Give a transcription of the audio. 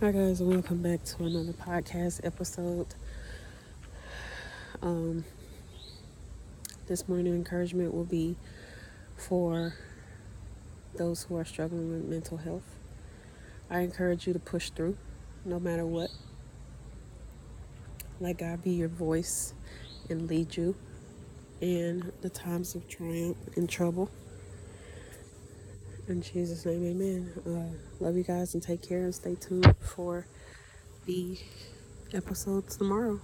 Hi guys, welcome back to another podcast episode. Um, this morning encouragement will be for those who are struggling with mental health. I encourage you to push through, no matter what. Let God be your voice and lead you in the times of triumph and trouble. In Jesus' name, amen. Uh, love you guys and take care and stay tuned for the episodes tomorrow.